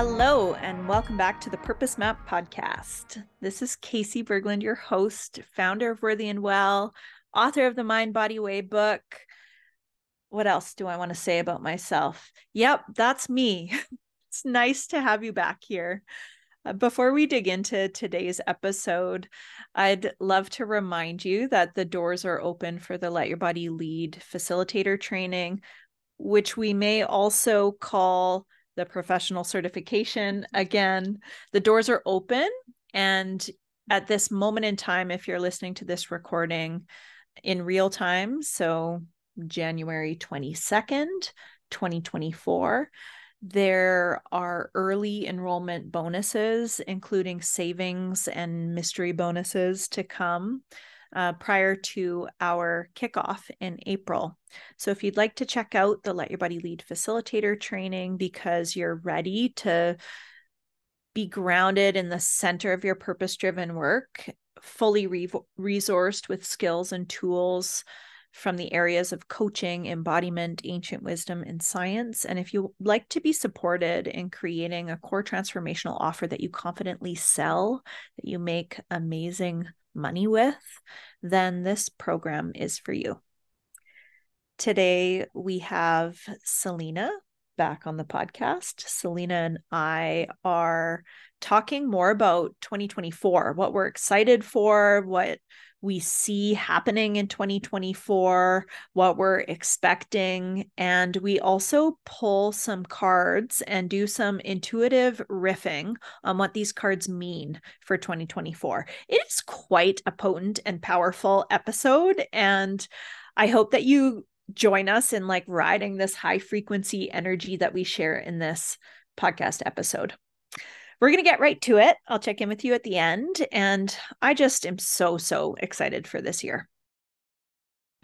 Hello, and welcome back to the Purpose Map podcast. This is Casey Berglund, your host, founder of Worthy and Well, author of the Mind Body Way book. What else do I want to say about myself? Yep, that's me. it's nice to have you back here. Uh, before we dig into today's episode, I'd love to remind you that the doors are open for the Let Your Body Lead facilitator training, which we may also call the professional certification. Again, the doors are open. And at this moment in time, if you're listening to this recording in real time, so January 22nd, 2024, there are early enrollment bonuses, including savings and mystery bonuses to come uh, prior to our kickoff in April. So, if you'd like to check out the Let Your Body Lead facilitator training because you're ready to be grounded in the center of your purpose driven work, fully re- resourced with skills and tools from the areas of coaching, embodiment, ancient wisdom, and science. And if you like to be supported in creating a core transformational offer that you confidently sell, that you make amazing money with, then this program is for you. Today, we have Selena back on the podcast. Selena and I are talking more about 2024, what we're excited for, what we see happening in 2024, what we're expecting. And we also pull some cards and do some intuitive riffing on what these cards mean for 2024. It is quite a potent and powerful episode. And I hope that you join us in like riding this high frequency energy that we share in this podcast episode we're going to get right to it. I'll check in with you at the end. And I just am so, so excited for this year.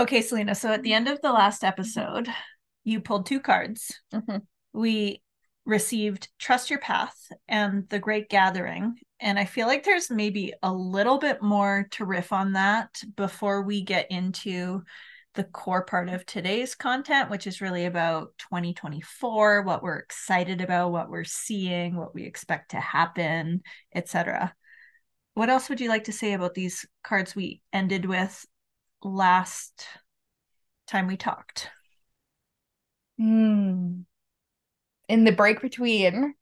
Okay, Selena. So at the end of the last episode, you pulled two cards. Mm-hmm. We received Trust Your Path and The Great Gathering. And I feel like there's maybe a little bit more to riff on that before we get into the core part of today's content, which is really about 2024, what we're excited about, what we're seeing, what we expect to happen, etc. What else would you like to say about these cards we ended with last time we talked? Hmm. In the break between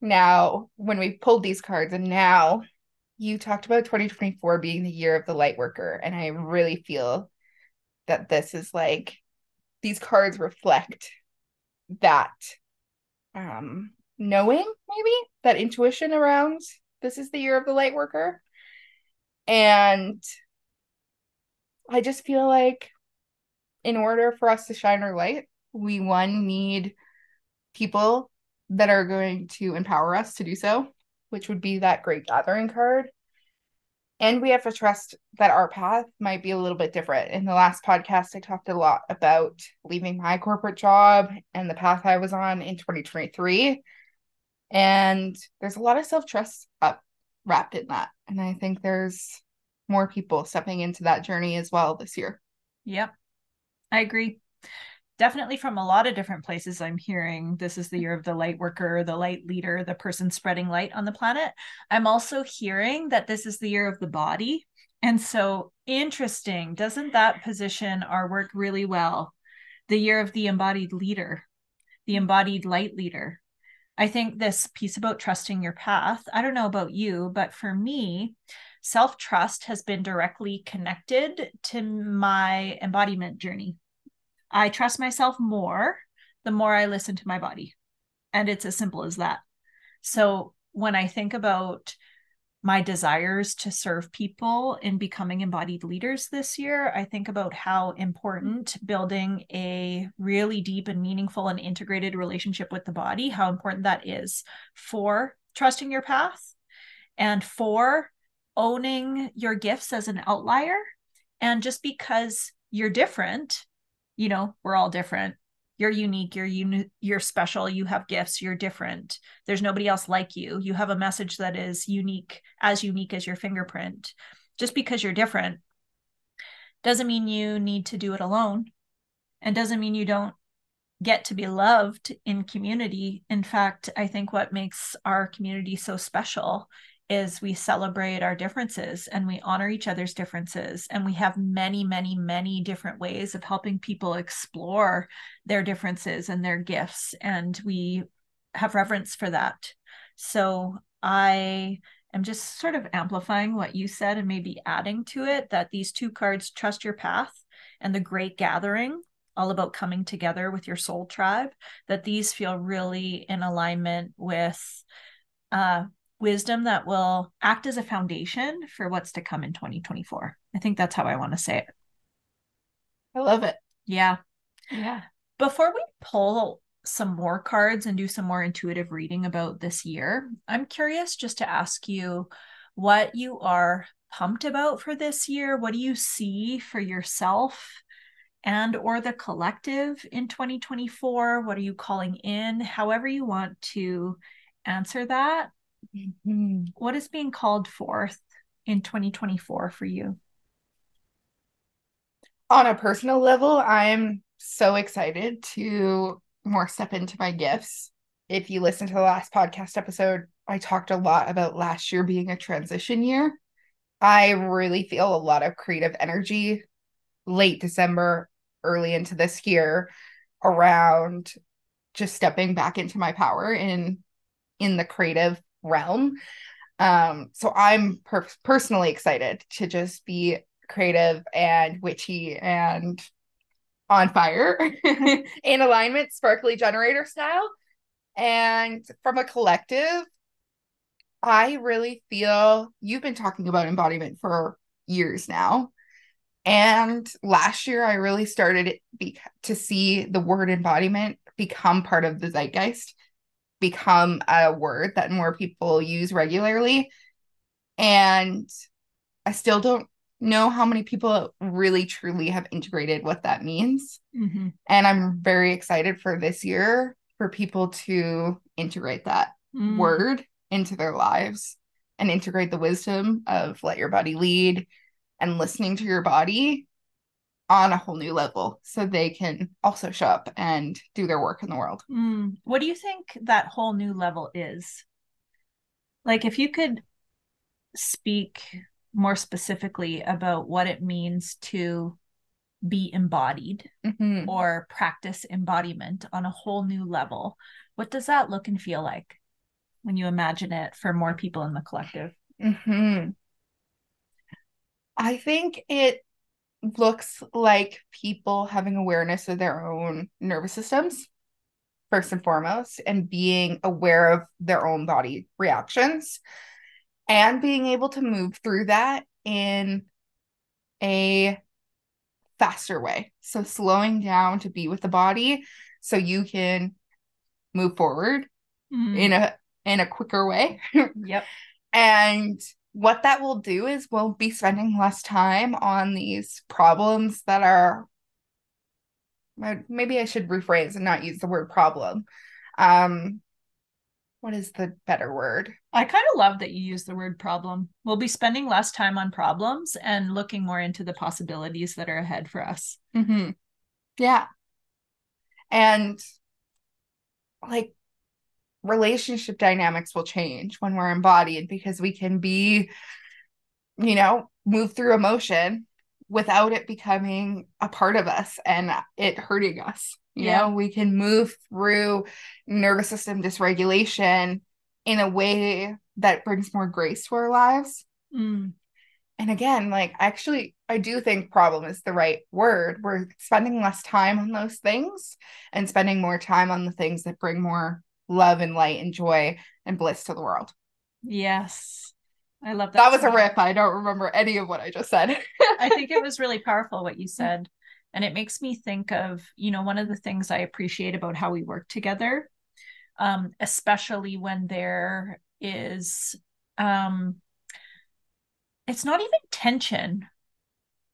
now, when we pulled these cards, and now you talked about 2024 being the year of the light worker. And I really feel that this is like these cards reflect that um knowing maybe that intuition around this is the year of the light worker. And i just feel like in order for us to shine our light we one need people that are going to empower us to do so which would be that great gathering card and we have to trust that our path might be a little bit different. In the last podcast, I talked a lot about leaving my corporate job and the path I was on in 2023. And there's a lot of self trust up wrapped in that. And I think there's more people stepping into that journey as well this year. Yep. I agree definitely from a lot of different places i'm hearing this is the year of the light worker the light leader the person spreading light on the planet. I'm also hearing that this is the year of the body. And so interesting doesn't that position our work really well? The year of the embodied leader the embodied light leader. I think this piece about trusting your path i don't know about you but for me self trust has been directly connected to my embodiment journey I trust myself more the more I listen to my body. And it's as simple as that. So when I think about my desires to serve people in becoming embodied leaders this year, I think about how important building a really deep and meaningful and integrated relationship with the body, how important that is for trusting your path and for owning your gifts as an outlier. And just because you're different you know we're all different. You're unique you're uni- you're special you have gifts you're different. There's nobody else like you. You have a message that is unique as unique as your fingerprint. Just because you're different doesn't mean you need to do it alone and doesn't mean you don't get to be loved in community. In fact, I think what makes our community so special is we celebrate our differences and we honor each other's differences and we have many many many different ways of helping people explore their differences and their gifts and we have reverence for that. So i am just sort of amplifying what you said and maybe adding to it that these two cards trust your path and the great gathering all about coming together with your soul tribe that these feel really in alignment with uh, wisdom that will act as a foundation for what's to come in 2024. I think that's how I want to say it. I love it. Yeah. Yeah. Before we pull some more cards and do some more intuitive reading about this year, I'm curious just to ask you what you are pumped about for this year. What do you see for yourself and or the collective in 2024? What are you calling in? However you want to answer that. Mm-hmm. What is being called forth in 2024 for you? On a personal level, I'm so excited to more step into my gifts. If you listen to the last podcast episode, I talked a lot about last year being a transition year. I really feel a lot of creative energy late December, early into this year around just stepping back into my power in in the creative realm. Um, so I'm per- personally excited to just be creative and witchy and on fire in alignment, sparkly generator style. And from a collective, I really feel you've been talking about embodiment for years now. And last year, I really started be- to see the word embodiment become part of the zeitgeist become a word that more people use regularly. And I still don't know how many people really truly have integrated what that means. Mm-hmm. And I'm very excited for this year for people to integrate that mm. word into their lives and integrate the wisdom of let your body lead and listening to your body on a whole new level so they can also show up and do their work in the world. Mm. What do you think that whole new level is? Like, if you could speak more specifically about what it means to be embodied mm-hmm. or practice embodiment on a whole new level, what does that look and feel like when you imagine it for more people in the collective? Mm-hmm. I think it looks like people having awareness of their own nervous systems first and foremost and being aware of their own body reactions and being able to move through that in a faster way. So slowing down to be with the body so you can move forward mm. in a in a quicker way. Yep. And what that will do is we'll be spending less time on these problems that are maybe I should rephrase and not use the word problem. Um what is the better word? I kind of love that you use the word problem. We'll be spending less time on problems and looking more into the possibilities that are ahead for us. Mm-hmm. Yeah. And like relationship dynamics will change when we're embodied because we can be, you know, move through emotion without it becoming a part of us and it hurting us. You yeah. know, we can move through nervous system dysregulation in a way that brings more grace to our lives. Mm. And again, like actually, I do think problem is the right word. We're spending less time on those things and spending more time on the things that bring more love and light and joy and bliss to the world. Yes. I love that. That was a riff. I don't remember any of what I just said. I think it was really powerful what you said. And it makes me think of, you know, one of the things I appreciate about how we work together, um, especially when there is um it's not even tension.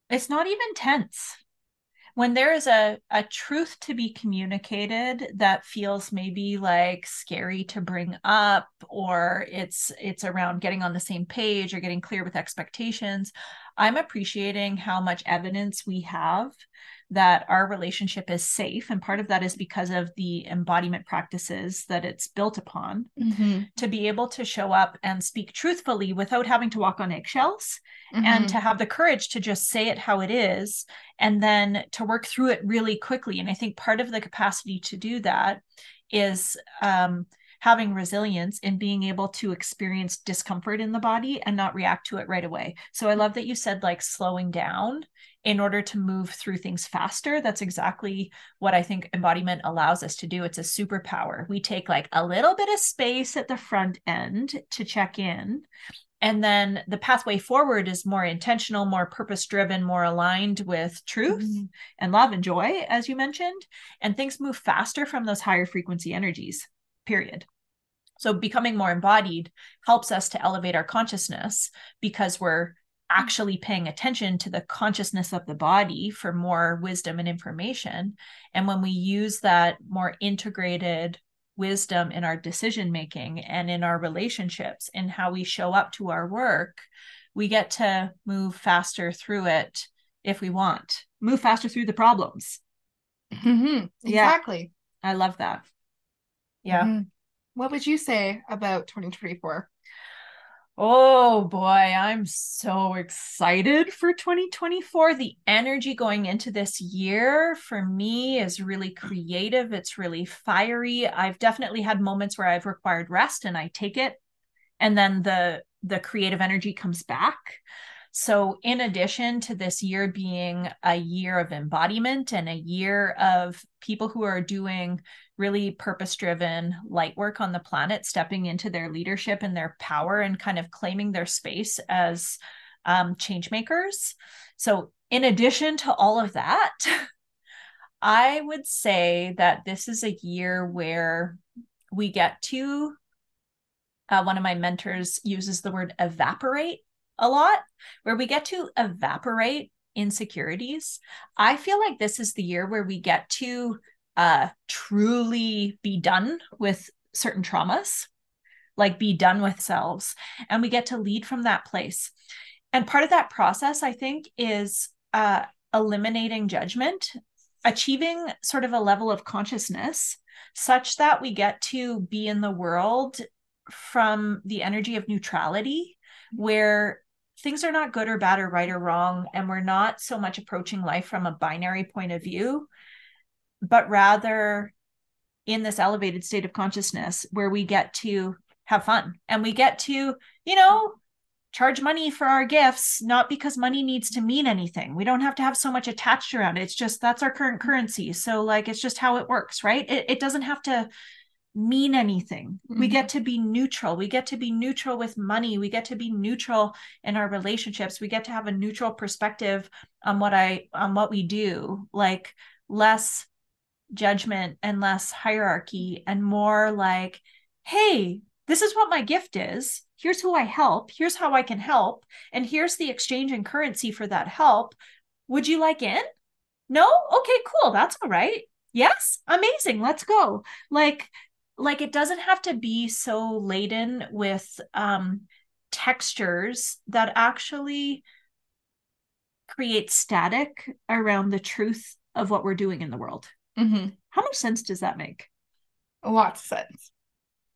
It's not even tense when there is a, a truth to be communicated that feels maybe like scary to bring up or it's it's around getting on the same page or getting clear with expectations I'm appreciating how much evidence we have that our relationship is safe. And part of that is because of the embodiment practices that it's built upon Mm-hmm. to be able to show up and speak truthfully without having to walk on eggshells Mm-hmm. and to have the courage to just say it how it is and then to work through it really quickly. And I think part of the capacity to do that is um, having resilience and being able to experience discomfort in the body and not react to it right away. So I love that you said like slowing down in order to move through things faster. That's exactly what I think embodiment allows us to do. It's a superpower. We take like a little bit of space at the front end to check in. And then the pathway forward is more intentional, more purpose driven, more aligned with truth Mhm. and love and joy, as you mentioned. And things move faster from those higher frequency energies, period. So becoming more embodied helps us to elevate our consciousness because we're actually paying attention to the consciousness of the body for more wisdom and information. And when we use that more integrated wisdom in our decision making and in our relationships and how we show up to our work, we get to move faster through it if we want, move faster through the problems. Mhm. Yeah. Exactly. I love that. Yeah. Mhm. What would you say about 2024? Oh boy, I'm so excited for 2024. The energy going into this year for me is really creative. It's really fiery. I've definitely had moments where I've required rest and I take it and then the the creative energy comes back. So in addition to this year being a year of embodiment and a year of people who are doing really purpose driven light work on the planet, stepping into their leadership and their power and kind of claiming their space as um, change makers. So, in addition to all of that, I would say that this is a year where we get to, uh, one of my mentors uses the word evaporate a lot, where we get to evaporate insecurities. I feel like this is the year where we get to uh, truly be done with certain traumas, like be done with selves, and we get to lead from that place. And part of that process, I think, is uh, eliminating judgment, achieving sort of a level of consciousness such that we get to be in the world from the energy of neutrality, where things are not good or bad or right or wrong, and we're not so much approaching life from a binary point of view but rather in this elevated state of consciousness where we get to have fun and we get to, you know, charge money for our gifts, not because money needs to mean anything. We don't have to have so much attached around it. It's just that's our current currency. So, like, it's just how it works, right? It, it doesn't have to mean anything. Mm-hmm. We get to be neutral. We get to be neutral with money. We get to be neutral in our relationships. We get to have a neutral perspective on what I on what we do. Like less judgment and less hierarchy and more like, hey, this is what my gift is. Here's who I help. Here's how I can help. And here's the exchange and currency for that help. Would you like in? No? Okay, cool. That's all right. Yes? Amazing. Let's go. Like, like it doesn't have to be so laden with um textures that actually create static around the truth of what we're doing in the world. Mm-hmm. How much sense does that make? Lots of sense.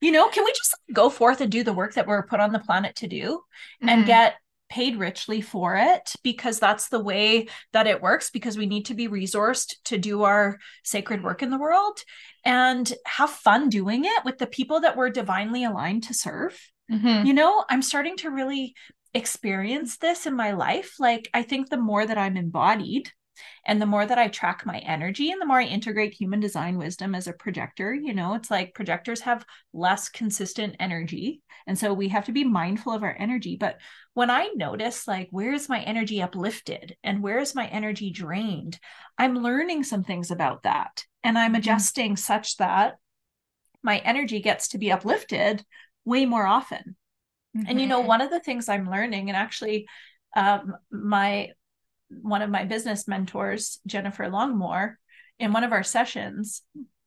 You know, can we just go forth and do the work that we're put on the planet to do mm-hmm. and get paid richly for it because that's the way that it works because we need to be resourced to do our sacred work in the world and have fun doing it with the people that we're divinely aligned to serve. Mm-hmm. You know, I'm starting to really experience this in my life. Like, I think the more that I'm embodied, and the more that I track my energy and the more I integrate human design wisdom as a projector, you know, it's like projectors have less consistent energy. And so we have to be mindful of our energy. But when I notice, like, where's my energy uplifted and where's my energy drained, I'm learning some things about that. And I'm adjusting mm-hmm. such that my energy gets to be uplifted way more often. Mm-hmm. And, you know, one of the things I'm learning, and actually, um, my one of my business mentors, Jennifer Longmore, in one of our sessions,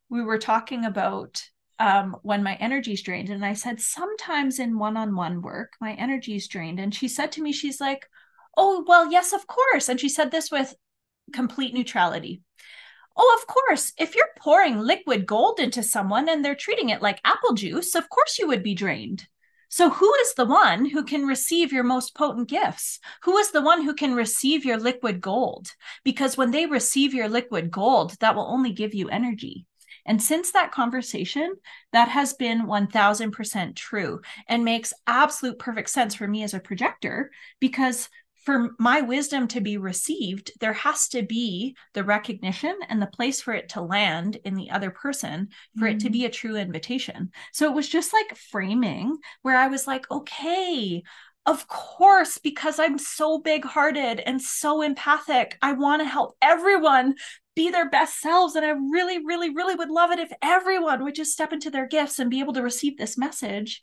we were talking about um, when my energy's drained. And I said, sometimes in one on one work, my energy's drained. And she said to me, she's like, Oh, well, yes, of course. And she said this with complete neutrality. Oh, of course. If you're pouring liquid gold into someone and they're treating it like apple juice, of course you would be drained. So, who is the one who can receive your most potent gifts? Who is the one who can receive your liquid gold? Because when they receive your liquid gold, that will only give you energy. And since that conversation, that has been 1000% true and makes absolute perfect sense for me as a projector because for my wisdom to be received, there has to be the recognition and the place for it to land in the other person for mm-hmm. it to be mm-hmm. a true invitation. So it was just like framing where I was like, okay, of course, because I'm so big hearted and so empathic, I want to help everyone be their best selves. And I really, really, really would love it if everyone would just step into their gifts and be able to receive this message.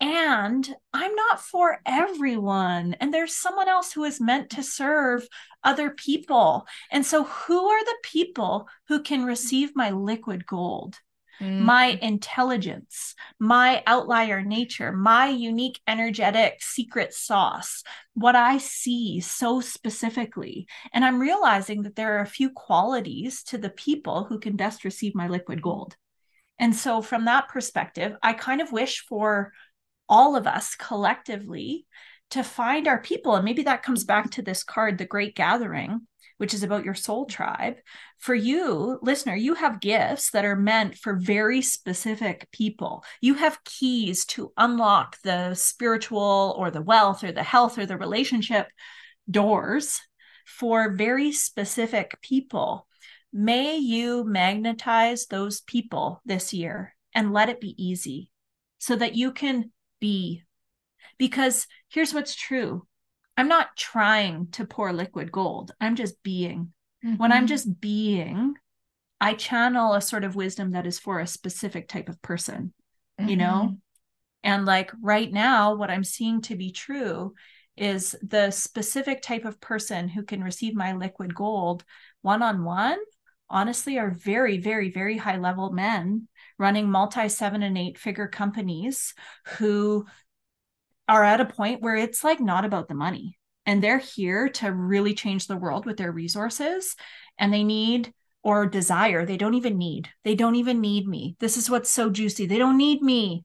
And I'm not for everyone. And there's someone else who is meant to serve other people. And so, who are the people who can receive my liquid gold? Mm. my intelligence, my outlier nature, my unique energetic secret sauce, what I see so specifically. And I'm realizing that there are a few qualities to the people who can best receive my liquid gold. And so, from that perspective, I kind of wish for all of us collectively to find our people. And maybe that comes back to this card, The Great Gathering, which is about your soul tribe. For you, listener, you have gifts that are meant for very specific people. You have keys to unlock the spiritual or the wealth or the health or the relationship doors for very specific people. May you magnetize those people this year and let it be easy so that you can be. Because here's what's true I'm not trying to pour liquid gold. I'm just being. Mm-hmm. When I'm mm-hmm. just being, I channel a sort of wisdom that is for a specific type of person, mm-hmm. you know? Mm-hmm. And like right now, what I'm seeing to be true is the specific type of person who can receive my liquid gold one on one, honestly, are very, very, very high level men running multi seven and eight figure companies who are at a point where it's like not about the money. And they're here to really change the world with their resources. And they need or desire they don't even need they don't even need me. This is what's so juicy. They don't need me.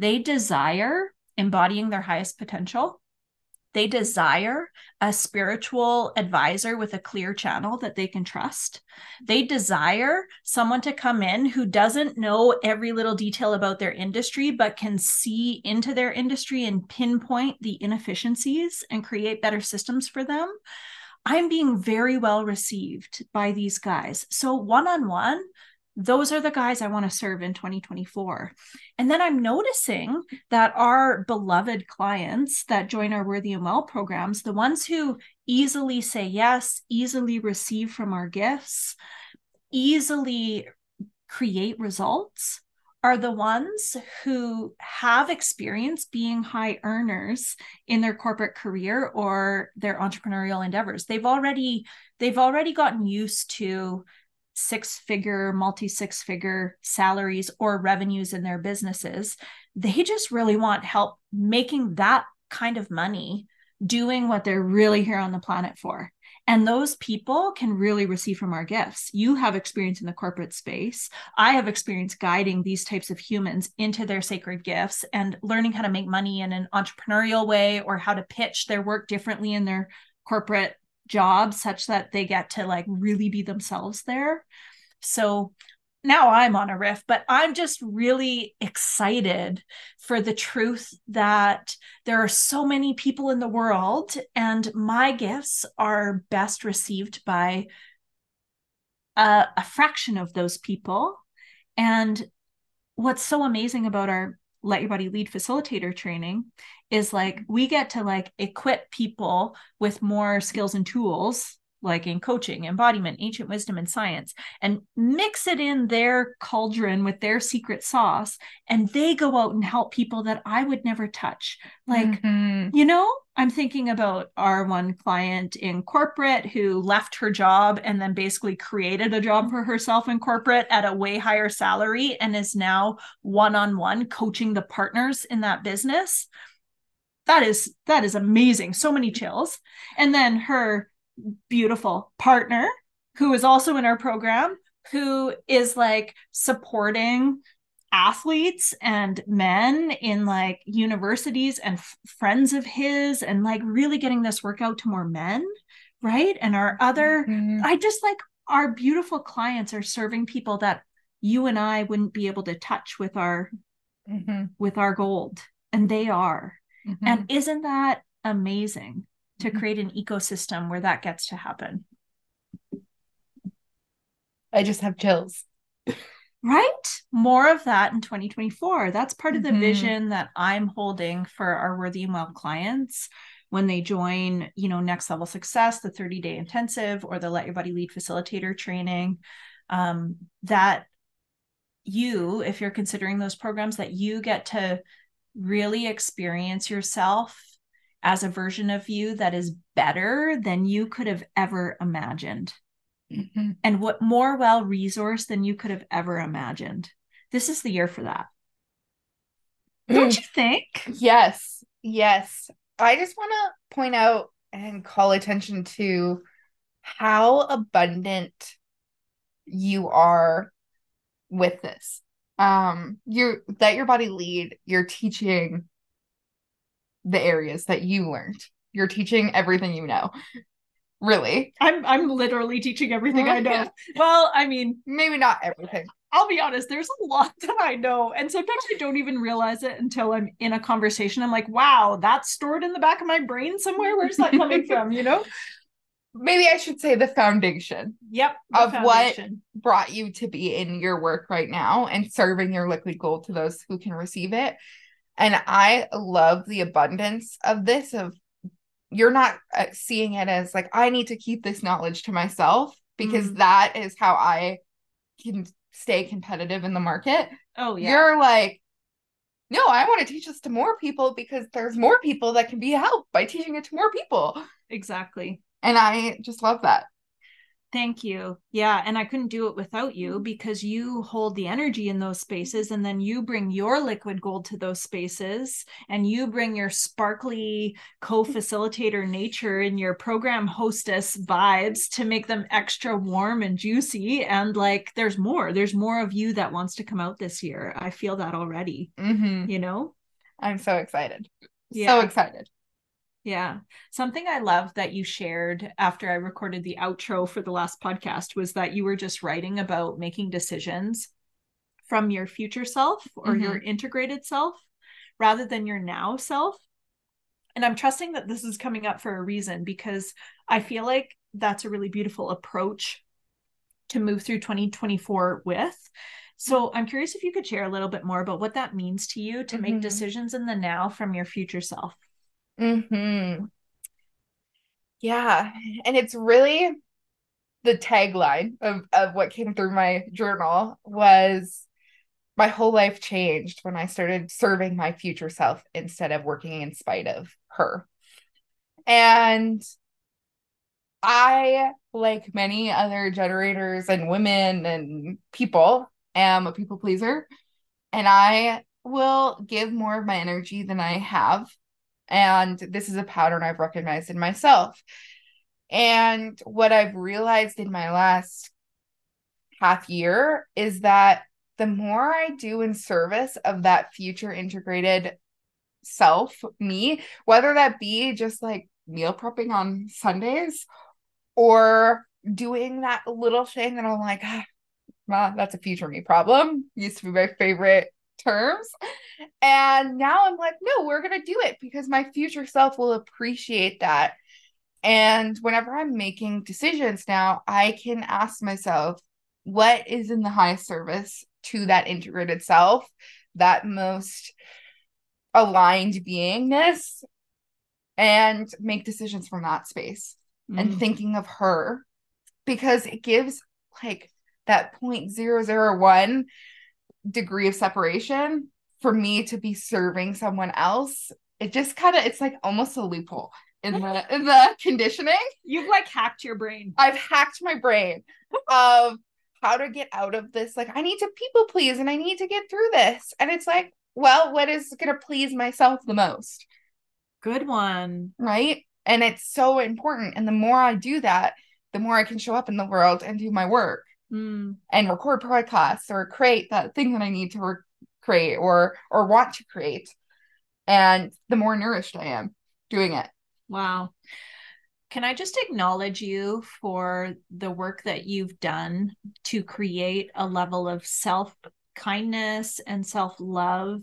They desire embodying their highest potential they desire a spiritual advisor with a clear channel that they can trust. They desire someone to come in who doesn't know every little detail about their industry, but can see into their industry and pinpoint the inefficiencies and create better systems for them. I'm being very well received by these guys. So, one on one, those are the guys I want to serve in 2024. And then I'm noticing that our beloved clients that join our Worthy and Well programs, the ones who easily say yes, easily receive from our gifts, easily create results, are the ones who have experience being high earners in their corporate career or their entrepreneurial endeavors. They've already they've already gotten used to six figure, multi six figure salaries or revenues in their businesses. They just really want help making that kind of money doing what they're really here on the planet for. And those people can really receive from our gifts. You have experience in the corporate space. I have experience guiding these types of humans into their sacred gifts and learning how to make money in an entrepreneurial way or how to pitch their work differently in their corporate job such that they get to like really be themselves there. So now I'm on a riff, but I'm just really excited for the truth that there are so many people in the world, and my gifts are best received by a, a fraction of those people. And what's so amazing about our let your body lead facilitator training is like we get to like equip people with more skills and tools like in coaching embodiment ancient wisdom and science and mix it in their cauldron with their secret sauce and they go out and help people that i would never touch like mm-hmm. you know i'm thinking about our one client in corporate who left her job and then basically created a job for herself in corporate at a way higher salary and is now one-on-one coaching the partners in that business that is that is amazing. So many chills. And then her beautiful partner who is also in our program who is like supporting athletes and men in like universities and f- friends of his and like really getting this workout to more men right? And our other mm-hmm. i just like our beautiful clients are serving people that you and i wouldn't be able to touch with our mm-hmm. with our gold. And they are mm-hmm. and isn't that amazing to mm-hmm. create an ecosystem where that gets to happen i just have chills right more of that in 2024 that's part of the mm-hmm. vision that i'm holding for our worthy and well clients when they join you know next level success the 30 day intensive or the let your body lead facilitator training um, that you if you're considering those programs that you get to really experience yourself as a version of you that is better than you could have ever imagined mm-hmm. and what more well resourced than you could have ever imagined. This is the year for that. Don't you think? Yes. Yes. I just want to point out and call attention to how abundant you are with this. Um, you're let your body lead. You're teaching the areas that you learned. You're teaching everything you know. Really? I'm I'm literally teaching everything I know. well, I mean, maybe not everything. I'll be honest, there's a lot that I know. And sometimes I don't even realize it until I'm in a conversation. I'm like, wow, that's stored in the back of my brain somewhere. Where's that coming from? You know? Maybe I should say the foundation. Yep. The of foundation. what brought you to be in your work right now and serving your liquid gold to those who can receive it. And I love the abundance of this, of you're not uh, seeing it as like i need to keep this knowledge to myself because mm. that is how i can stay competitive in the market oh yeah you're like no i want to teach this to more people because there's more people that can be helped by teaching it to more people exactly and i just love that Thank you. Yeah. And I couldn't do it without you because you hold the energy in those spaces. And then you bring your liquid gold to those spaces and you bring your sparkly co facilitator nature and your program hostess vibes to make them extra warm and juicy. And like, there's more, there's more of you that wants to come out this year. I feel that already, mm-hmm. you know? I'm so excited. Yeah. So excited. Yeah. Something I love that you shared after I recorded the outro for the last podcast was that you were just writing about making decisions from your future self or mm-hmm. your integrated self rather than your now self. And I'm trusting that this is coming up for a reason because I feel like that's a really beautiful approach to move through 2024 with. So I'm curious if you could share a little bit more about what that means to you to mm-hmm. make decisions in the now from your future self. Hmm. Yeah, and it's really the tagline of of what came through my journal was my whole life changed when I started serving my future self instead of working in spite of her. And I, like many other generators and women and people, am a people pleaser. And I will give more of my energy than I have and this is a pattern I've recognized in myself. And what I've realized in my last half year is that the more I do in service of that future integrated self, me, whether that be just like meal prepping on Sundays or doing that little thing that I'm like, ah, well, that's a future me problem. Used to be my favorite terms. And now I'm like, no, we're going to do it because my future self will appreciate that. And whenever I'm making decisions now, I can ask myself, what is in the highest service to that integrated self, that most aligned beingness, and make decisions from that space mm. and thinking of her because it gives like that point zero zero one degree of separation for me to be serving someone else it just kind of it's like almost a loophole in the in the conditioning you've like hacked your brain i've hacked my brain of how to get out of this like i need to people please and i need to get through this and it's like well what is going to please myself the most Good one. Right. And it's so important. And the more I do that, the more I can show up in the world and do my work Mm. and record podcasts or create that thing that I need to re- create or or want to create. And the more nourished I am doing it. Wow. Can I just acknowledge you for the work that you've done to create a level of self kindness and self love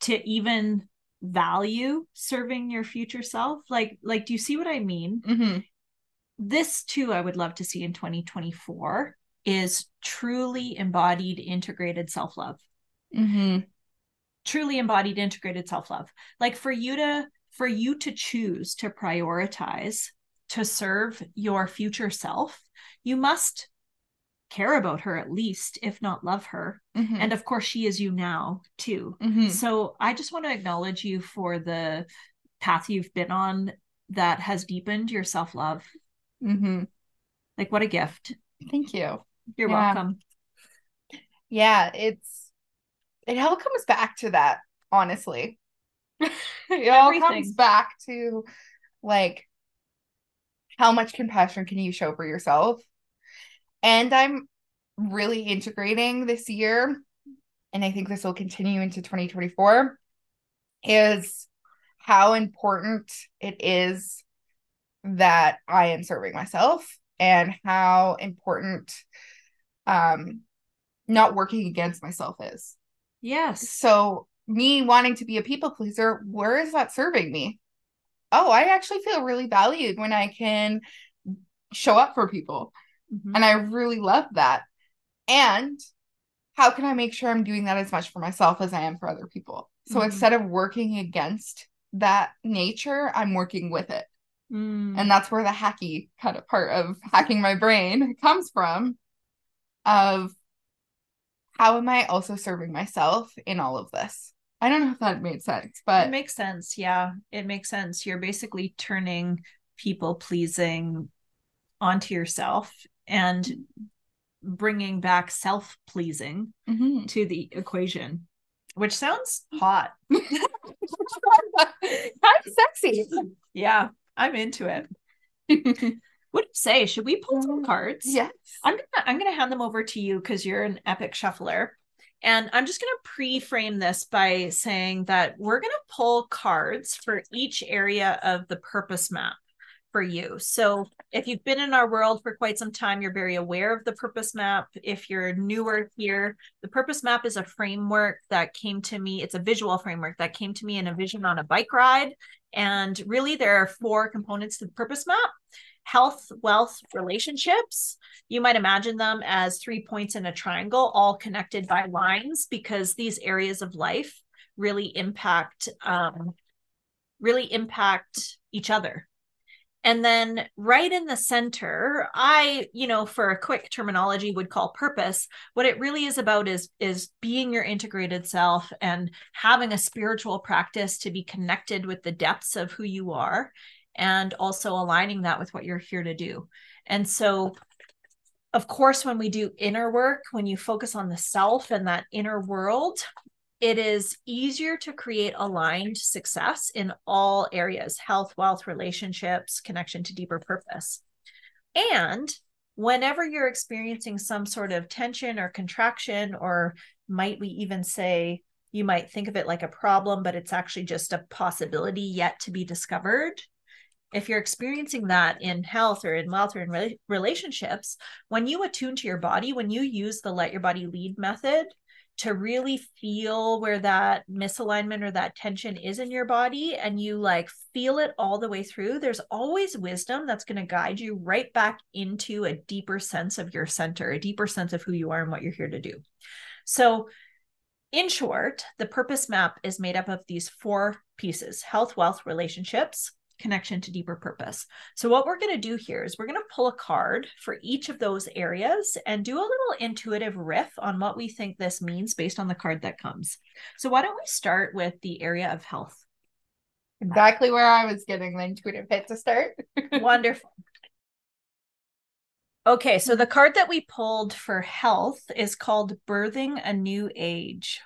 to even value serving your future self? Like, like, do you see what I mean? Mm-hmm. This too, I would love to see in 2024 is truly embodied, integrated self love. Mm-hmm. Truly embodied, integrated self love. Like for you to for you to choose to prioritize to serve your future self, you must care about her at least, if not love her. Mm-hmm. And of course, she is you now too. Mhm. So I just want to acknowledge you for the path you've been on that has deepened your self love. Mhm. Like, what a gift. Thank you. You're Yeah. welcome. Yeah, it's it all comes back to that, honestly. it all comes back to like how much compassion can you show for yourself? And I'm really integrating this year, and I think this will continue into 2024, is how important it is that I am serving myself and how important um not working against myself is. Yes. So me wanting to be a people pleaser, where is that serving me? Oh, I actually feel really valued when I can show up for people. Mhm. And I really love that. And how can I make sure I'm doing that as much for myself as I am for other people? So Mhm. instead of working against that nature, I'm working with it. Mm. And that's where the hacky kind of part of hacking my brain comes from of how am I also serving myself in all of this? I don't know if that made sense, but it makes sense. Yeah, it makes sense. You're basically turning people pleasing onto yourself and bringing back self pleasing Mhm. to the equation, which sounds hot. kind of sexy. Yeah, I'm into it. What do you say? Should we pull some mm, cards? yes. I'm gonna I'm gonna hand them over to you because you're an epic shuffler. And I'm just gonna pre-frame this by saying that we're gonna pull cards for each area of the purpose map for you. So if you've been in our world for quite some time, you're very aware of the purpose map. If you're newer here, the purpose map is a framework that came to me, it's a visual framework that came to me in a vision on a bike ride. And really, there are four components to the purpose map health, wealth, relationships. You might imagine them as three points in a triangle, all connected by lines, because these areas of life really impact um, really impact each other. And then right in the center, I, you know, for a quick terminology would call purpose. What it really is about is is being your integrated self and having a spiritual practice to be connected with the depths of who you are and also aligning that with what you're here to do. And so of course when we do inner work, when you focus on the self and that inner world, it is easier to create aligned success in all areas health, wealth, relationships, connection to deeper purpose. And whenever you're experiencing some sort of tension or contraction, or might we even say, you might think of it like a problem, but it's actually just a possibility yet to be discovered. If you're experiencing that in health or in wealth or in re- relationships, when you attune to your body, when you use the let your body lead method, to really feel where that misalignment or that tension is in your body and you like feel it all the way through, there's always wisdom that's going to guide you right back into a deeper sense of your center, a deeper sense of who you are and what you're here to do. So, in short, the purpose map is made up of these four pieces health, wealth, relationships, connection to deeper purpose. So, what we're going to do here is we're going to pull a card for each of those areas and do a little intuitive riff on what we think this means based on the card that comes. So, why don't we start with the area of health? Exactly where I was getting the intuitive hit to start. Wonderful. Okay, so the card that we pulled for health is called Birthing a New Age,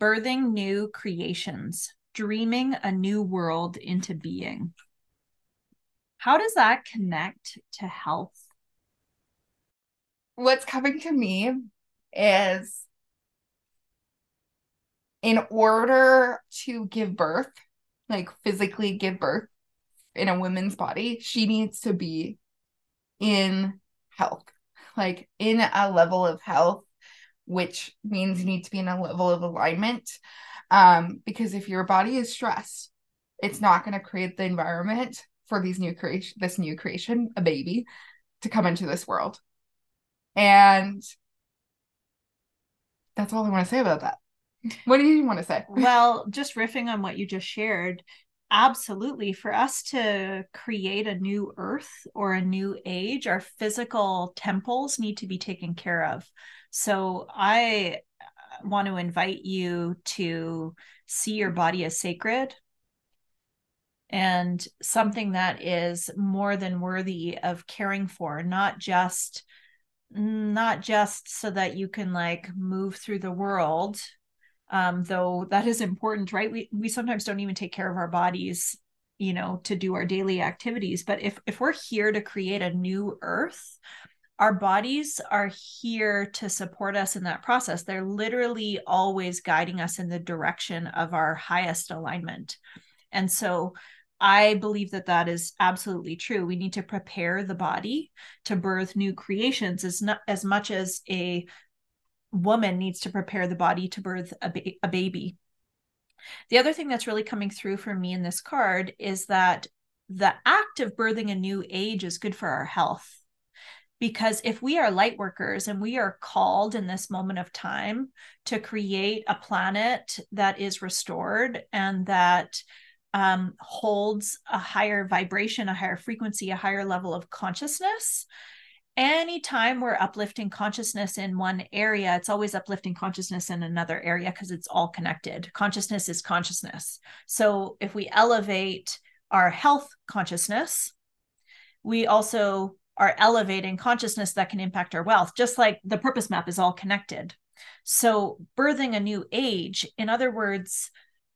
Birthing New Creations. Dreaming a new world into being. How does that connect to health? What's coming to me is in order to give birth, like physically give birth in a woman's body, she needs to be in health, like in a level of health, which means you need to be in a level of alignment. Um, because if your body is stressed, it's not going to create the environment for these new creation, this new creation, a baby, to come into this world. And that's all I want to say about that. What do you want to say? well, just riffing on what you just shared, absolutely. For us to create a new earth or a new age, our physical temples need to be taken care of. So I want to invite you to see your body as sacred. And something that is more than worthy of caring for, not just not just so that you can like move through the world um, though that is important right? We we sometimes don't even take care of our bodies you know to do our daily activities. But if if we're here to create a new earth our bodies are here to support us in that process they're literally always guiding us in the direction of our highest alignment and so I believe that that is absolutely true. We need to prepare the body to birth new creations as not as much as a woman needs to prepare the body to birth a, ba- a baby. The other thing that's really coming through for me in this card is that the act of birthing a new age is good for our health. Because if we are light workers and we are called in this moment of time to create a planet that is restored and that um, holds a higher vibration, a higher frequency, a higher level of consciousness. Anytime we're uplifting consciousness in one area, it's always uplifting consciousness in another area because it's all connected. Consciousness is consciousness. So if we elevate our health consciousness, we also are elevating consciousness that can impact our wealth, just like the purpose map is all connected. So, birthing a new age, in other words,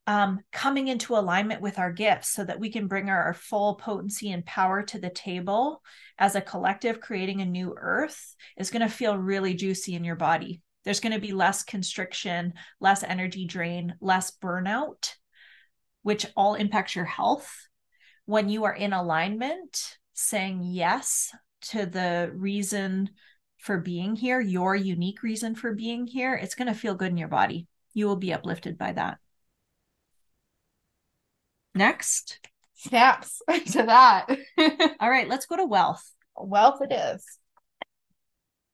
um, coming into alignment with our gifts so that we can bring our, our, full potency and power to the table as a collective, creating a new earth is going to feel really juicy in your body. There's going to be less constriction, less energy drain, less burnout, which all impacts your health. When you are in alignment, saying yes to the reason for being here, your unique reason for being here, it's going to feel good in your body. You will be uplifted by that. Next. Snaps to that. All right, let's go to wealth. Wealth it is.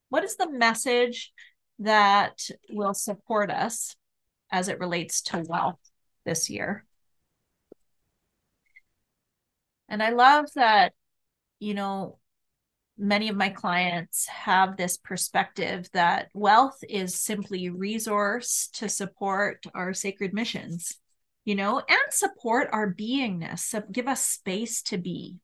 What is the message that will support us as it relates to wealth this year? And I love that, you know, many of my clients have this perspective that wealth is simply resource to support our sacred missions you know, and support our beingness. So give us space to be.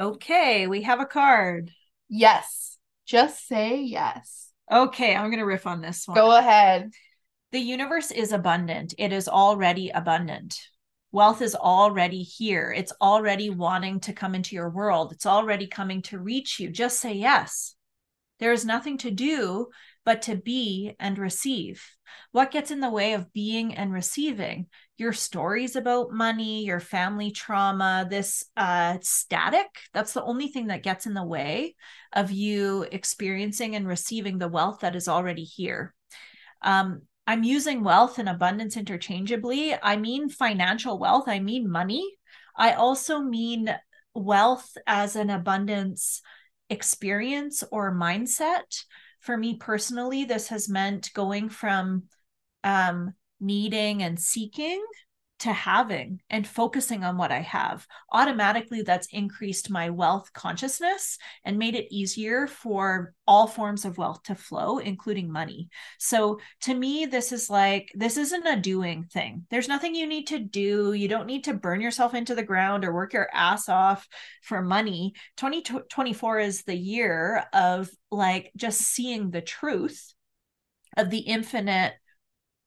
Okay, we have a card. Yes. Just say yes. Okay, I'm going to riff on this one. Go ahead. The universe is abundant. It is already abundant. Wealth is already here. It's already wanting to come into your world. It's already coming to reach you. Just say yes. There is nothing to do but to be and receive. What gets in the way of being and receiving? Your stories about money, your family trauma, this uh, static. That's the only thing that gets in the way of you experiencing and receiving the wealth that is already here. Um, I'm using wealth and abundance interchangeably. I mean financial wealth, I mean money. I also mean wealth as an abundance experience or mindset for me personally, this has meant going from um, needing and seeking to having and focusing on what I have. Automatically, that's increased my wealth consciousness and made it easier for all forms of wealth to flow, including money. So, to me, this is like, this isn't a doing thing. There's nothing you need to do. You don't need to burn yourself into the ground or work your ass off for money. 2024 is the year of like just seeing the truth of the infinite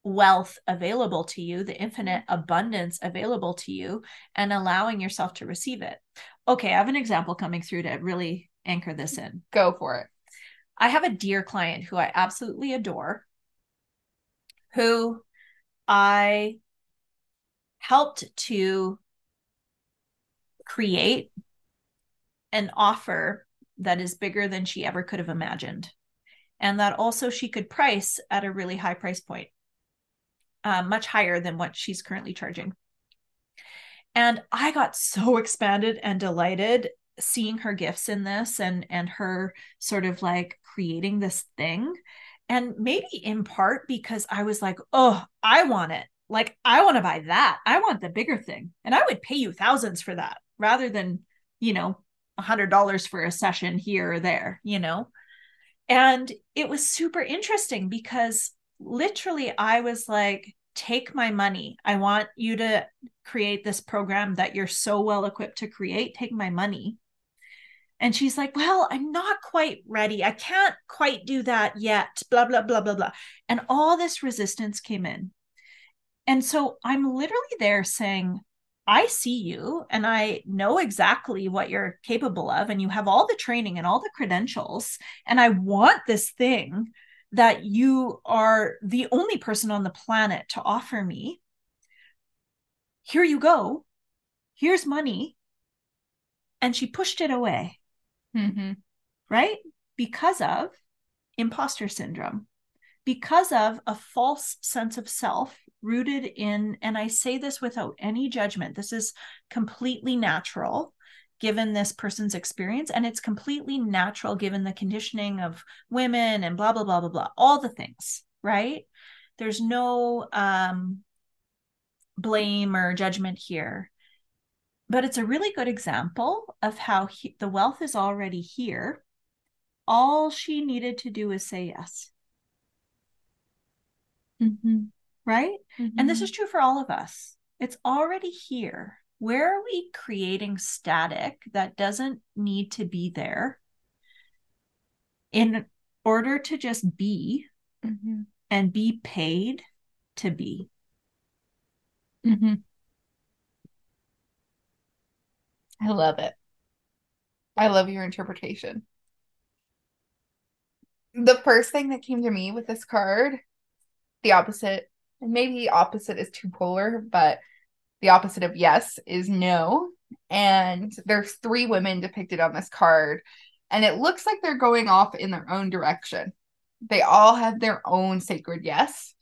wealth available to you, the infinite abundance available to you, and allowing yourself to receive it. Okay, I have an example coming through to really anchor this in. Go for it. I have a dear client who I absolutely adore, who I helped to create an offer that is bigger than she ever could have imagined. And that also she could price at a really high price point, uh, much higher than what she's currently charging. And I got so expanded and delighted seeing her gifts in this and and her sort of like creating this thing. And maybe in part because i was like oh i want it. Like i want to buy that. I want the bigger thing. And i would pay you thousands for that rather than you know a hundred dollars for a session here or there you know? And it was super interesting because literally i was like take my money i want you to create this program that you're so well equipped to create take my money and she's like, Well, I'm not quite ready. I can't quite do that yet. Blah, blah, blah, blah, blah. And all this resistance came in. And so I'm literally there saying, I see you and I know exactly what you're capable of. And you have all the training and all the credentials. And I want this thing that you are the only person on the planet to offer me. Here you go. Here's money. And she pushed it away. Mm-hmm. Right? Because of imposter syndrome, because of a false sense of self rooted in, and I say this without any judgment, this is completely natural given this person's experience and it's completely natural given the conditioning of women and blah blah blah blah blah all the things right there's no um blame or judgment here but it's a really good example of how he, the wealth is already here. All she needed to do is say yes. Mm-hmm. Right? Mm-hmm. And this is true for all of us. It's already here. Where are we creating static that doesn't need to be there in order to just be mm-hmm. and be paid to be? Mm-hmm. I love it. I love your interpretation. The first thing that came to me with this card, the opposite, maybe opposite is too polar, but the opposite of yes is no. And there's three women depicted on this card, and it looks like they're going off in their own direction. They all have their own sacred yes.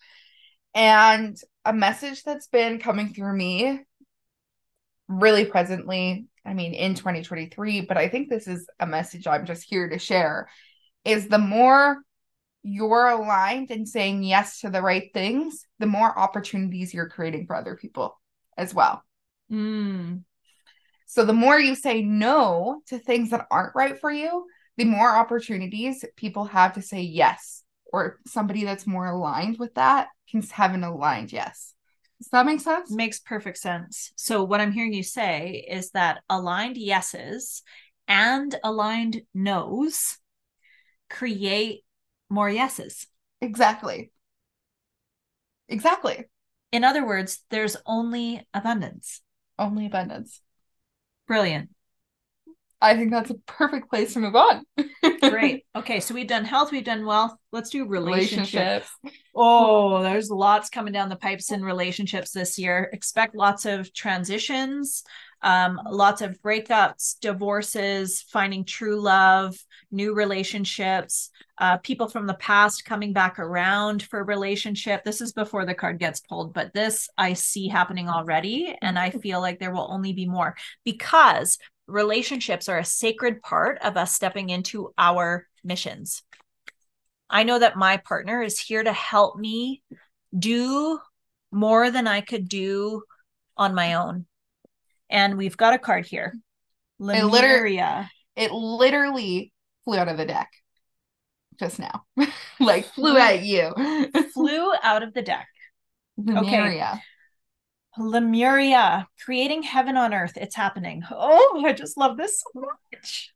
And a message that's been coming through me really presently I mean, in 2023, but I think this is a message I'm just here to share is the more you're aligned and saying yes to the right things, the more opportunities you're creating for other people as well. Mm. So the more you say no to things that aren't right for you, the more opportunities people have to say yes, or somebody that's more aligned with that can have an aligned yes. Does that make sense? Makes perfect sense. So, what I'm hearing you say is that aligned yeses and aligned nos create more yeses. Exactly. Exactly. In other words, there's only abundance. Only abundance. Brilliant. I think that's a perfect place to move on. Great. Okay, so we've done health, we've done wealth. Let's do relationships. relationships. Oh, there's lots coming down the pipes in relationships this year. Expect lots of transitions, um, lots of breakups, divorces, finding true love, new relationships, uh, people from the past coming back around for relationship. This is before the card gets pulled, but this I see happening already. And I feel like there will only be more because relationships are a sacred part of us stepping into our missions. I know that my partner is here to help me do more than I could do on my own. And we've got a card here. Lemuria. It literally, it literally flew out of the deck just now. like flew at you. flew out of the deck. Lemuria. Okay. Lemuria, creating heaven on earth. It's happening. Oh, I just love this so much.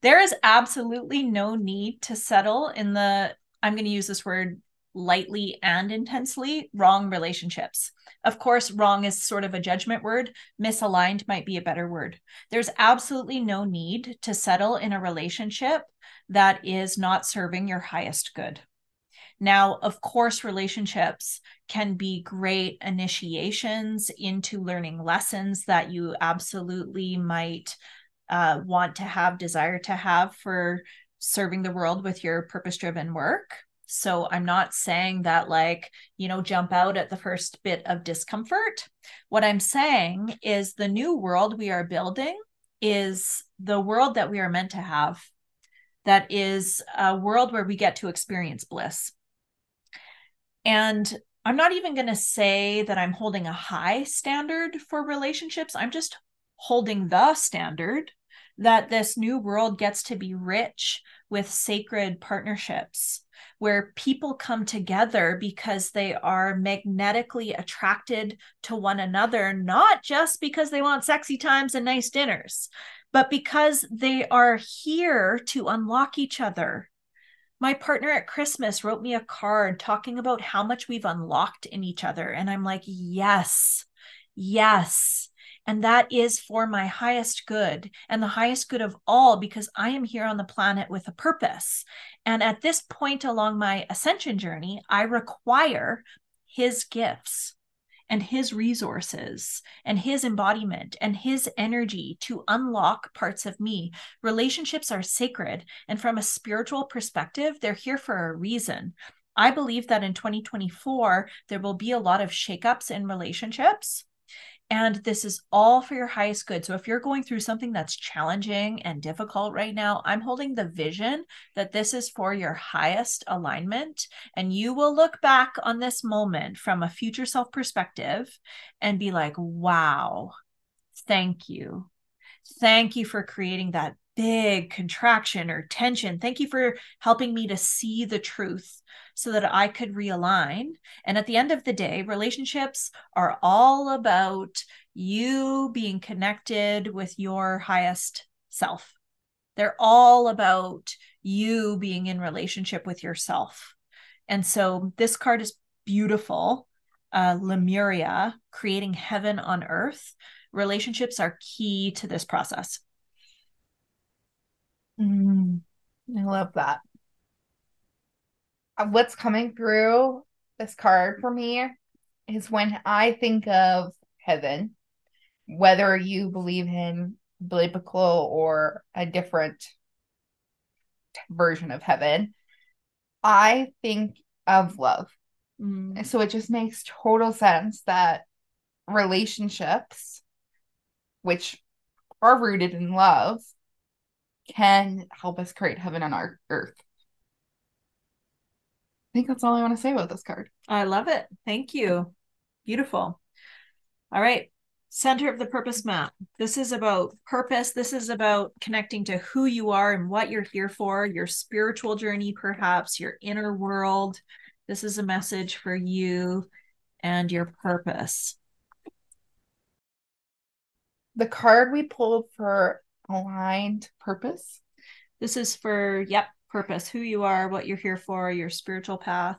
There is absolutely no need to settle in the, I'm going to use this word lightly and intensely, wrong relationships. Of course, wrong is sort of a judgment word. Misaligned might be a better word. There's absolutely no need to settle in a relationship that is not serving your highest good. Now, of course, relationships can be great initiations into learning lessons that you absolutely might uh, want to have, desire to have for serving the world with your purpose driven work. So I'm not saying that, like, you know, jump out at the first bit of discomfort. What I'm saying is the new world we are building is the world that we are meant to have. That is a world where we get to experience bliss. And I'm not even going to say that I'm holding a high standard for relationships. I'm just holding the standard that this new world gets to be rich with sacred partnerships where people come together because they are magnetically attracted to one another, not just because they want sexy times and nice dinners, but because they are here to unlock each other my partner at Christmas wrote me a card talking about how much we've unlocked in each other. And I'm like, yes, yes. And that is for my highest good and the highest good of all, because I am here on the planet with a purpose. And at this point along my ascension journey, I require his gifts and his resources and his embodiment and his energy to unlock parts of me. Relationships are sacred. And from a spiritual perspective, they're here for a reason. I believe that in 2024, there will be a lot of shakeups in relationships. And this is all for your highest good. So if you're going through something that's challenging and difficult right now, I'm holding the vision that this is for your highest alignment. And you will look back on this moment from a future self perspective and be like, wow, thank you. Thank you for creating that big contraction or tension. Thank you for helping me to see the truth so that I could realign. And at the end of the day, relationships are all about you being connected with your highest self. They're all about you being in relationship with yourself. And so this card is beautiful. Uh, Lemuria, creating heaven on earth. Relationships are key to this process. Mm, I love that. Uh, what's coming through this card for me is when I think of heaven, whether you believe in biblical or a different version of heaven, I think of love. Mm. So it just makes total sense that relationships, which are rooted in love, can help us create heaven on our earth I think that's all I want to say about this card. I love it. Thank you. Beautiful. All right. Center of the purpose map. This is about purpose. This is about connecting to who you are and what you're here for, your spiritual journey, perhaps your inner world. This is a message for you and your purpose. The card we pulled for aligned purpose. This is for, yep, purpose, who you are, what you're here for, your spiritual path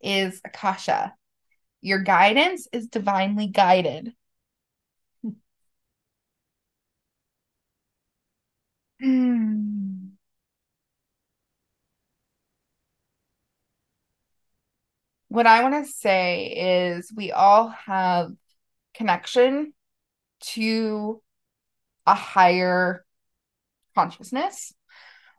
is Akasha. Your guidance is divinely guided. Hmm. What I want to say is we all have connection to a higher consciousness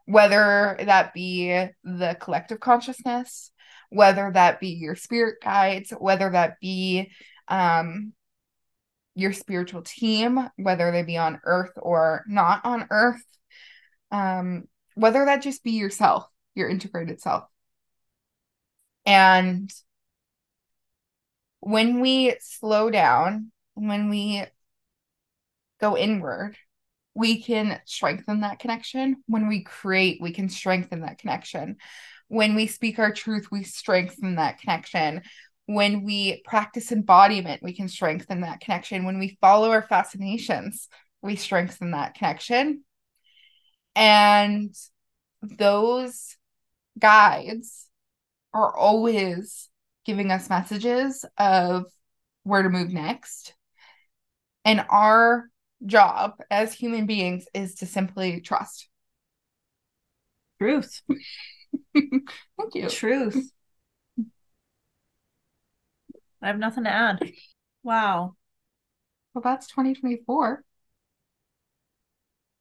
whether that be the collective consciousness, whether that be your spirit guides, whether that be um, your spiritual team, whether they be on earth or not on earth, um, whether that just be yourself, your integrated self. And when we slow down, when we go inward, we can strengthen that connection. When we create, we can strengthen that connection. When we speak our truth, we strengthen that connection. When we practice embodiment, we can strengthen that connection. When we follow our fascinations, we strengthen that connection. And those guides are always giving us messages of where to move next. And our job as human beings is to simply trust. Truth. Thank you. Truth. I have nothing to add. Wow. Well, that's 2024.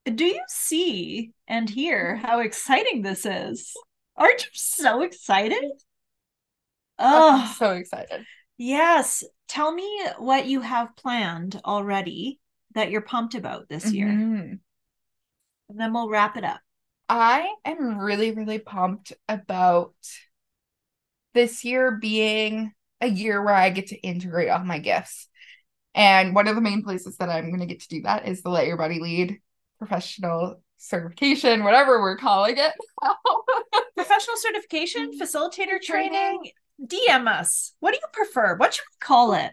Do you see and hear how exciting this is? Aren't you so excited? Oh, I'm so excited. Yes. Tell me what you have planned already that you're pumped about this year. Mm-hmm. And then we'll wrap it up. I am really, really pumped about this year being a year where I get to integrate all my gifts. And one of the main places that I'm going to get to do that is the Let Your Body Lead professional certification, whatever we're calling it. professional certification, facilitator training. DM us. What do you prefer? What should we call it?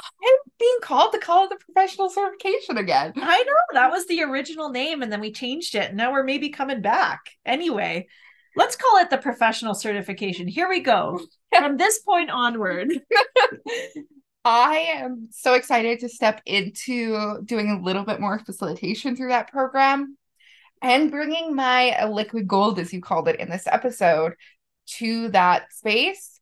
I'm being called to call it the professional certification again. I know that was the original name, and then we changed it. And now we're maybe coming back. Anyway, let's call it the professional certification. Here we go. From this point onward. I am so excited to step into doing a little bit more facilitation through that program and bringing my liquid gold, as you called it in this episode, to that space.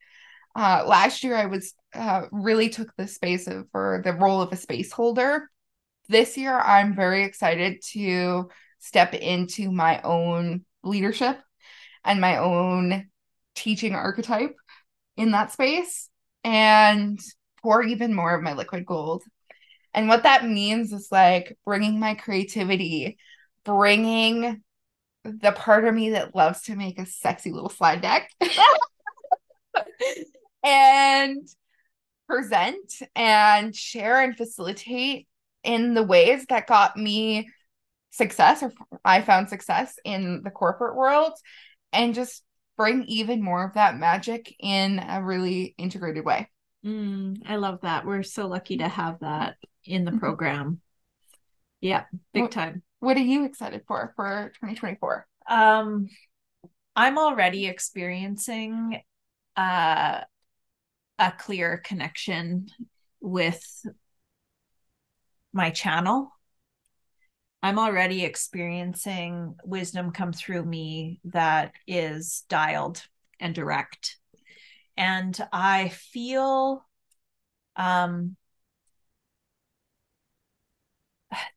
Uh, last year, I was uh, really took the space of, for the role of a space holder. This year, I'm very excited to step into my own leadership and my own teaching archetype in that space and pour even more of my liquid gold. And what that means is like bringing my creativity, bringing the part of me that loves to make a sexy little slide deck and present and share and facilitate in the ways that got me success or I found success in the corporate world and just bring even more of that magic in a really integrated way. Mm, I love that. We're so lucky to have that in the mm-hmm. program. Yeah, big what, time. What are you excited for for 2024? Um I'm already experiencing uh a clear connection with my channel. I'm already experiencing wisdom come through me that is dialed and direct. And I feel um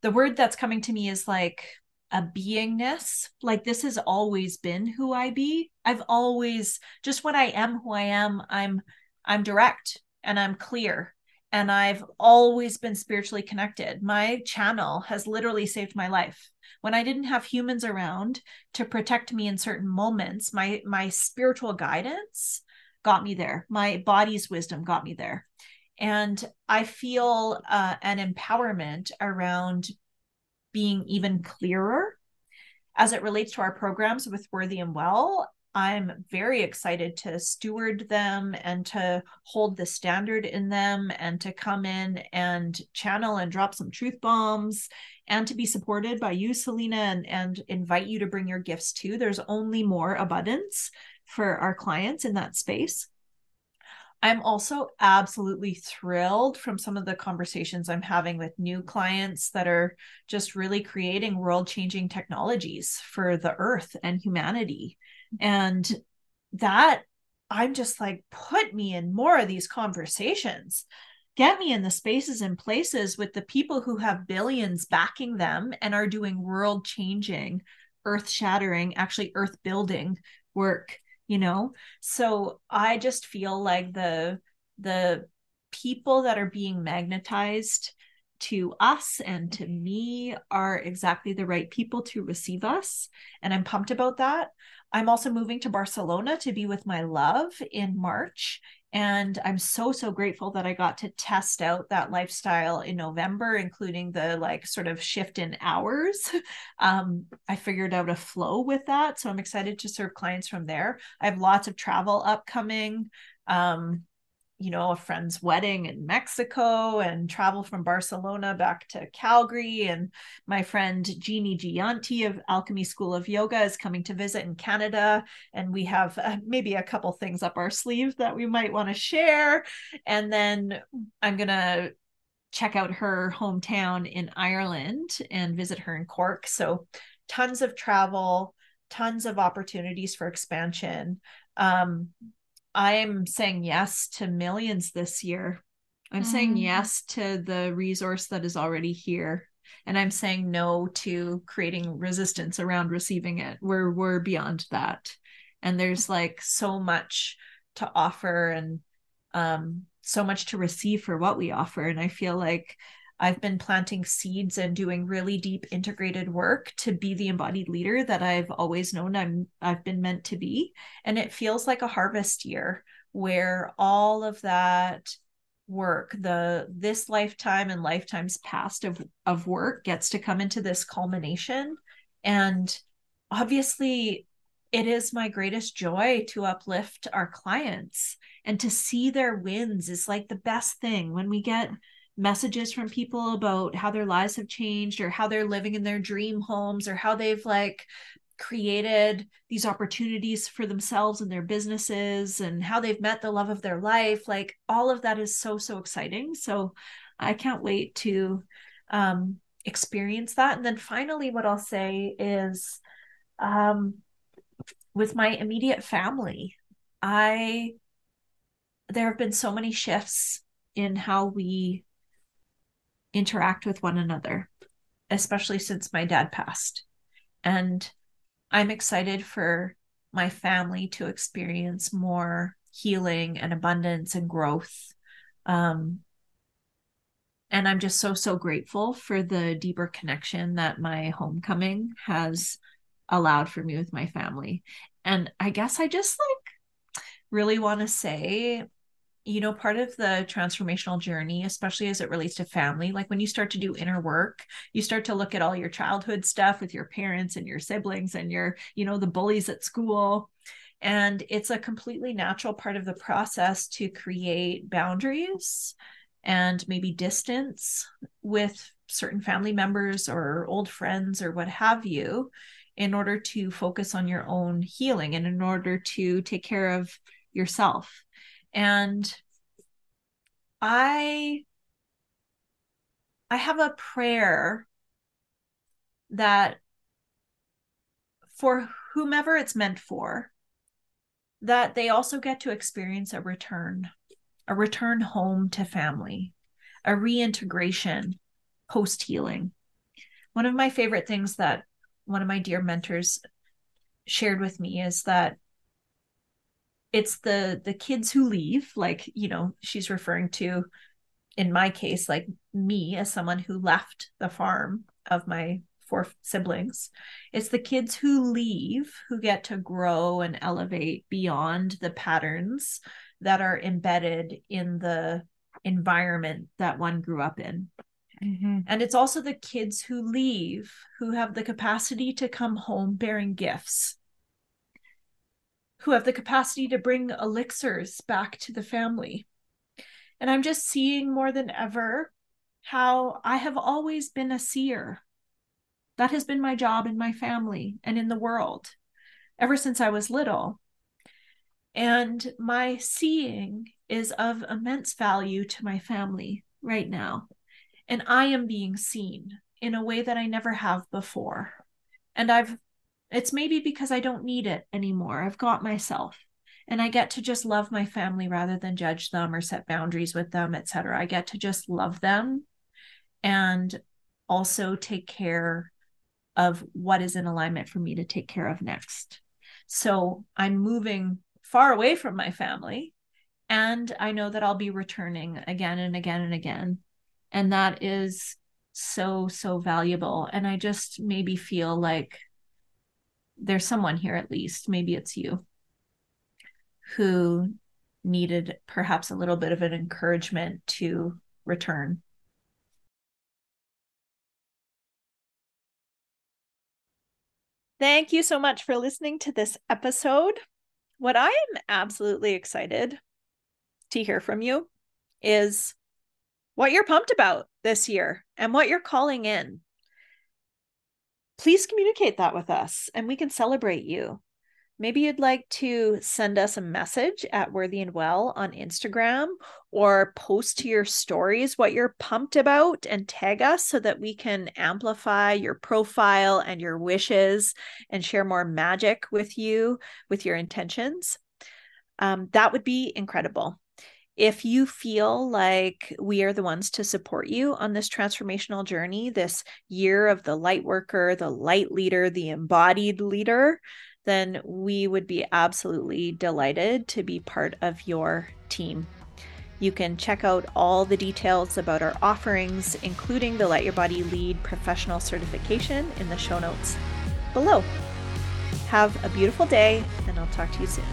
the word that's coming to me is like a beingness. Like this has always been who i be. I've always just when i am who i am i'm i'm direct and i'm clear and i've always been spiritually connected my channel has literally saved my life when i didn't have humans around to protect me in certain moments my my spiritual guidance got me there. My body's wisdom got me there. And I feel uh, an empowerment around being even clearer as it relates to our programs with Worthy and Well. I'm very excited to steward them and to hold the standard in them and to come in and channel and drop some truth bombs and to be supported by you, Selena, and, and invite you to bring your gifts too. There's only more abundance for our clients in that space. I'm also absolutely thrilled from some of the conversations I'm having with new clients that are just really creating world changing technologies for the earth and humanity. And that I'm just like, put me in more of these conversations. Get me in the spaces and places with the people who have billions backing them and are doing world changing, earth shattering, actually earth building work you know? So i just feel like the the people that are being magnetized to us and to me are exactly the right people to receive us. And i'm pumped about that i'm also moving to barcelona to be with my love in march and I'm so, so grateful that I got to test out that lifestyle in November, including the like sort of shift in hours. Um, I figured out a flow with that. So I'm excited to serve clients from there. I have lots of travel upcoming. Um, you know, a friend's wedding in Mexico and travel from Barcelona back to Calgary. And my friend Jeannie Gianti of Alchemy School of Yoga is coming to visit in Canada. And we have uh, maybe a couple things up our sleeve that we might want to share. And then I'm going to check out her hometown in Ireland and visit her in Cork. So tons of travel, tons of opportunities for expansion. Um, I'm saying yes to millions this year. I'm mm. saying yes to the resource that is already here. And I'm saying no to creating resistance around receiving it. We're we're beyond that. And there's like so much to offer and um so much to receive for what we offer. And I feel like I've been planting seeds and doing really deep integrated work to be the embodied leader that I've always known I'm I've been meant to be. And it feels like a harvest year where all of that work, the this lifetime and lifetimes past of, of work gets to come into this culmination. And obviously it is my greatest joy to uplift our clients and to see their wins is like the best thing when we get messages from people about how their lives have changed or how they're living in their dream homes or how they've like created these opportunities for themselves and their businesses and how they've met the love of their life. Like all of that is so so exciting. So i can't wait to um experience that. And then finally what i'll say is um with my immediate family i there have been so many shifts in how we interact with one another, especially since my dad passed. And I'm excited for my family to experience more healing and abundance and growth. Um, and I'm just so, so grateful for the deeper connection that my homecoming has allowed for me with my family. And I guess I just like really want to say you know, part of the transformational journey, especially as it relates to family, like when you start to do inner work, you start to look at all your childhood stuff with your parents and your siblings and your, you know, the bullies at school. And it's a completely natural part of the process to create boundaries and maybe distance with certain family members or old friends or what have you in order to focus on your own healing and in order to take care of yourself and I I have a prayer that for whomever it's meant for that they also get to experience a return a return home to family a reintegration post healing one of my favorite things that one of my dear mentors shared with me is that it's the the kids who leave like you know she's referring to in my case like me as someone who left the farm of my four siblings it's the kids who leave who get to grow and elevate beyond the patterns that are embedded in the environment that one grew up in mm-hmm. and it's also the kids who leave who have the capacity to come home bearing gifts who have the capacity to bring elixirs back to the family. And I'm just seeing more than ever how I have always been a seer. That has been my job in my family and in the world ever since I was little. And my seeing is of immense value to my family right now. And I am being seen in a way that I never have before. And I've it's maybe because I don't need it anymore. I've got myself and I get to just love my family rather than judge them or set boundaries with them, etc. I get to just love them and also take care of what is in alignment for me to take care of next. So I'm moving far away from my family and I know that I'll be returning again and again and again. And that is so, so valuable. And I just maybe feel like there's someone here at least, maybe it's you, who needed perhaps a little bit of an encouragement to return. Thank you so much for listening to this episode. What I am absolutely excited to hear from you is what you're pumped about this year and what you're calling in. Please communicate that with us and we can celebrate you. Maybe you'd like to send us a message at Worthy and Well on Instagram or post to your stories what you're pumped about and tag us so that we can amplify your profile and your wishes and share more magic with you with your intentions. Um, that would be incredible. If you feel like we are the ones to support you on this transformational journey, this year of the light worker, the light leader, the embodied leader, then we would be absolutely delighted to be part of your team. You can check out all the details about our offerings, including the Let Your Body Lead professional certification, in the show notes below. Have a beautiful day, and I'll talk to you soon.